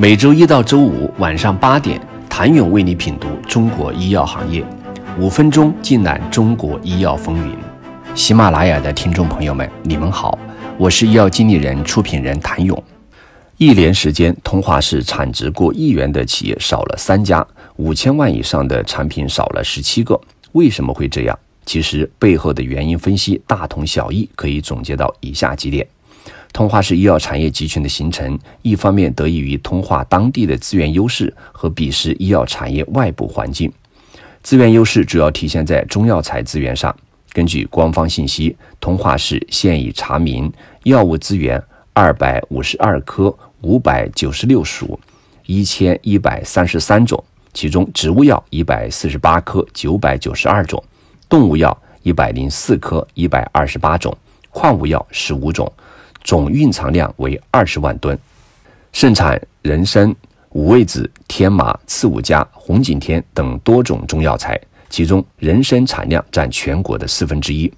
每周一到周五晚上八点，谭勇为你品读中国医药行业，五分钟尽览中国医药风云。喜马拉雅的听众朋友们，你们好，我是医药经理人、出品人谭勇。一年时间，通化市产值过亿元的企业少了三家，五千万以上的产品少了十七个。为什么会这样？其实背后的原因分析大同小异，可以总结到以下几点。通化市医药产业集群的形成，一方面得益于通化当地的资源优势和彼时医药产业外部环境。资源优势主要体现在中药材资源上。根据官方信息，通化市现已查明药物资源二百五十二科五百九十六属，一千一百三十三种，其中植物药一百四十八科九百九十二种，动物药一百零四科一百二十八种，矿物药十五种。总蕴藏量为二十万吨，盛产人参、五味子、天麻、刺五加、红景天等多种中药材，其中人参产量占全国的四分之一，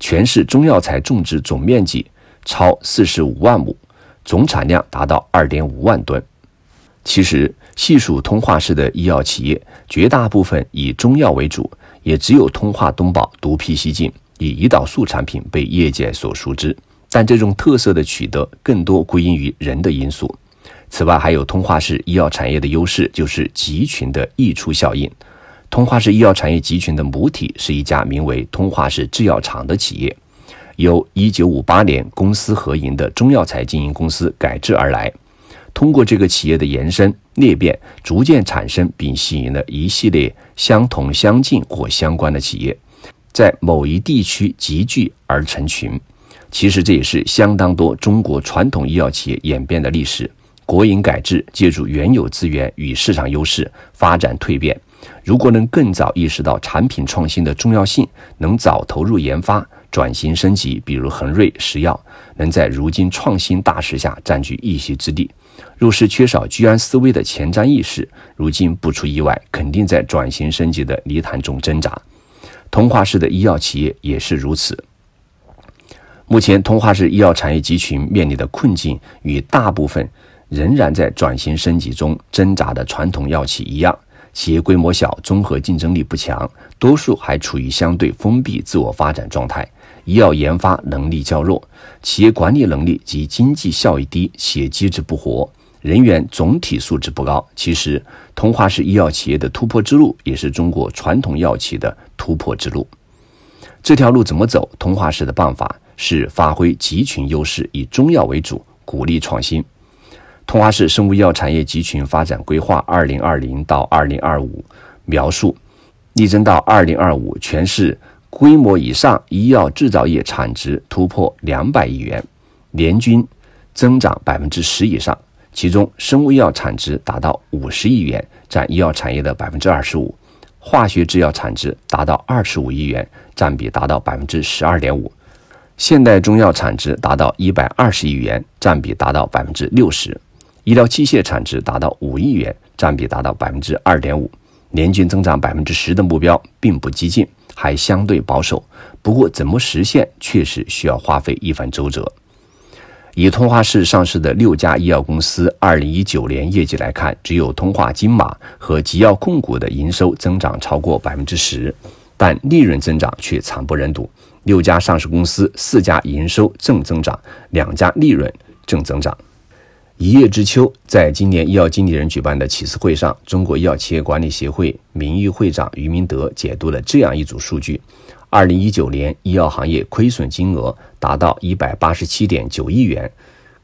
全市中药材种植总面积超四十五万亩，总产量达到二点五万吨。其实，细数通化市的医药企业，绝大部分以中药为主，也只有通化东宝独辟蹊径，以胰岛素产品被业界所熟知。但这种特色的取得更多归因于人的因素。此外，还有通化市医药产业的优势，就是集群的溢出效应。通化市医药产业集群的母体是一家名为通化市制药厂的企业，由1958年公私合营的中药材经营公司改制而来。通过这个企业的延伸裂变，逐渐产生并吸引了一系列相同、相近或相关的企业，在某一地区集聚而成群。其实这也是相当多中国传统医药企业演变的历史。国营改制，借助原有资源与市场优势发展蜕变。如果能更早意识到产品创新的重要性，能早投入研发、转型升级，比如恒瑞石药，能在如今创新大势下占据一席之地。若是缺少居安思危的前瞻意识，如今不出意外，肯定在转型升级的泥潭中挣扎。通化市的医药企业也是如此。目前，通化市医药产业集群面临的困境与大部分仍然在转型升级中挣扎的传统药企一样，企业规模小，综合竞争力不强，多数还处于相对封闭自我发展状态，医药研发能力较弱，企业管理能力及经济效益低，企业机制不活，人员总体素质不高。其实，通化市医药企业的突破之路，也是中国传统药企的突破之路。这条路怎么走？通化市的办法。是发挥集群优势，以中药为主，鼓励创新。通化市生物医药产业集群发展规划（二零二零到二零二五）描述，力争到二零二五，全市规模以上医药制造业产值突破两百亿元，年均增长百分之十以上。其中，生物医药产值达到五十亿元，占医药产业的百分之二十五；化学制药产值达到二十五亿元，占比达到百分之十二点五。现代中药产值达到一百二十亿元，占比达到百分之六十；医疗器械产值达到五亿元，占比达到百分之二点五。年均增长百分之十的目标并不激进，还相对保守。不过，怎么实现确实需要花费一番周折。以通化市上市的六家医药公司二零一九年业绩来看，只有通化金马和吉药控股的营收增长超过百分之十，但利润增长却惨不忍睹。六家上市公司，四家营收正增长，两家利润正增长。一叶知秋，在今年医药经理人举办的启示会上，中国医药企业管理协会名誉会长于明德解读了这样一组数据：二零一九年医药行业亏损金额达到一百八十七点九亿元，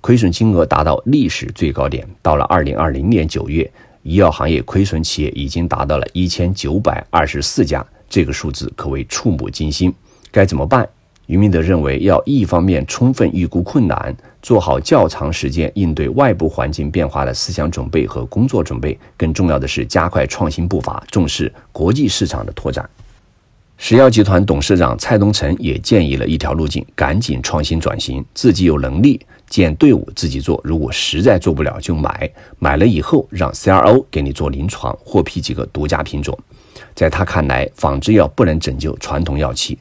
亏损金额达到历史最高点。到了二零二零年九月，医药行业亏损企业已经达到了一千九百二十四家，这个数字可谓触目惊心。该怎么办？于明德认为，要一方面充分预估困难，做好较长时间应对外部环境变化的思想准备和工作准备；更重要的是，加快创新步伐，重视国际市场的拓展。石药集团董事长蔡东成也建议了一条路径：赶紧创新转型，自己有能力建队伍自己做，如果实在做不了就买，买了以后让 CRO 给你做临床，获批几个独家品种。在他看来，仿制药不能拯救传统药企。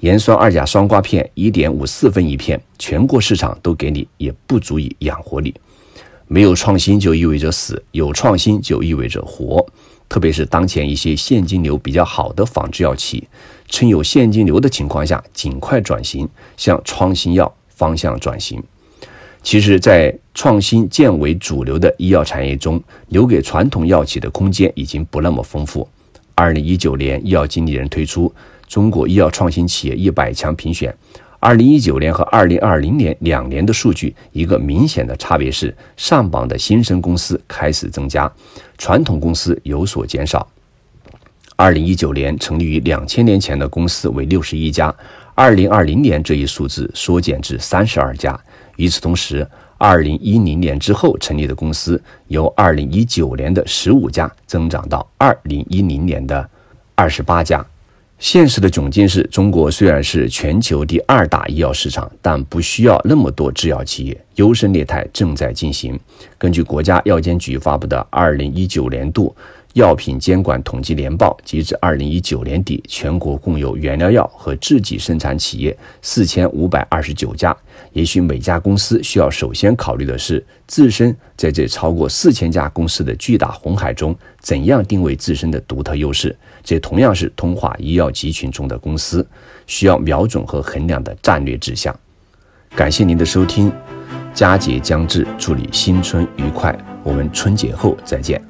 盐酸二甲双胍片一点五四分一片，全国市场都给你，也不足以养活你。没有创新就意味着死，有创新就意味着活。特别是当前一些现金流比较好的仿制药企，趁有现金流的情况下，尽快转型向创新药方向转型。其实，在创新渐为主流的医药产业中，留给传统药企的空间已经不那么丰富。二零一九年，医药经理人推出中国医药创新企业一百强评选。二零一九年和二零二零年两年的数据，一个明显的差别是，上榜的新生公司开始增加，传统公司有所减少。二零一九年成立于两千年前的公司为六十一家，二零二零年这一数字缩减至三十二家。与此同时，二零一零年之后成立的公司由二零一九年的十五家增长到二零一零年的二十八家。现实的窘境是中国虽然是全球第二大医药市场，但不需要那么多制药企业，优胜劣汰正在进行。根据国家药监局发布的二零一九年度。药品监管统计年报，截至二零一九年底，全国共有原料药和制剂生产企业四千五百二十九家。也许每家公司需要首先考虑的是，自身在这超过四千家公司的巨大红海中，怎样定位自身的独特优势。这同样是通化医药集群中的公司需要瞄准和衡量的战略指向。感谢您的收听，佳节将至，祝你新春愉快，我们春节后再见。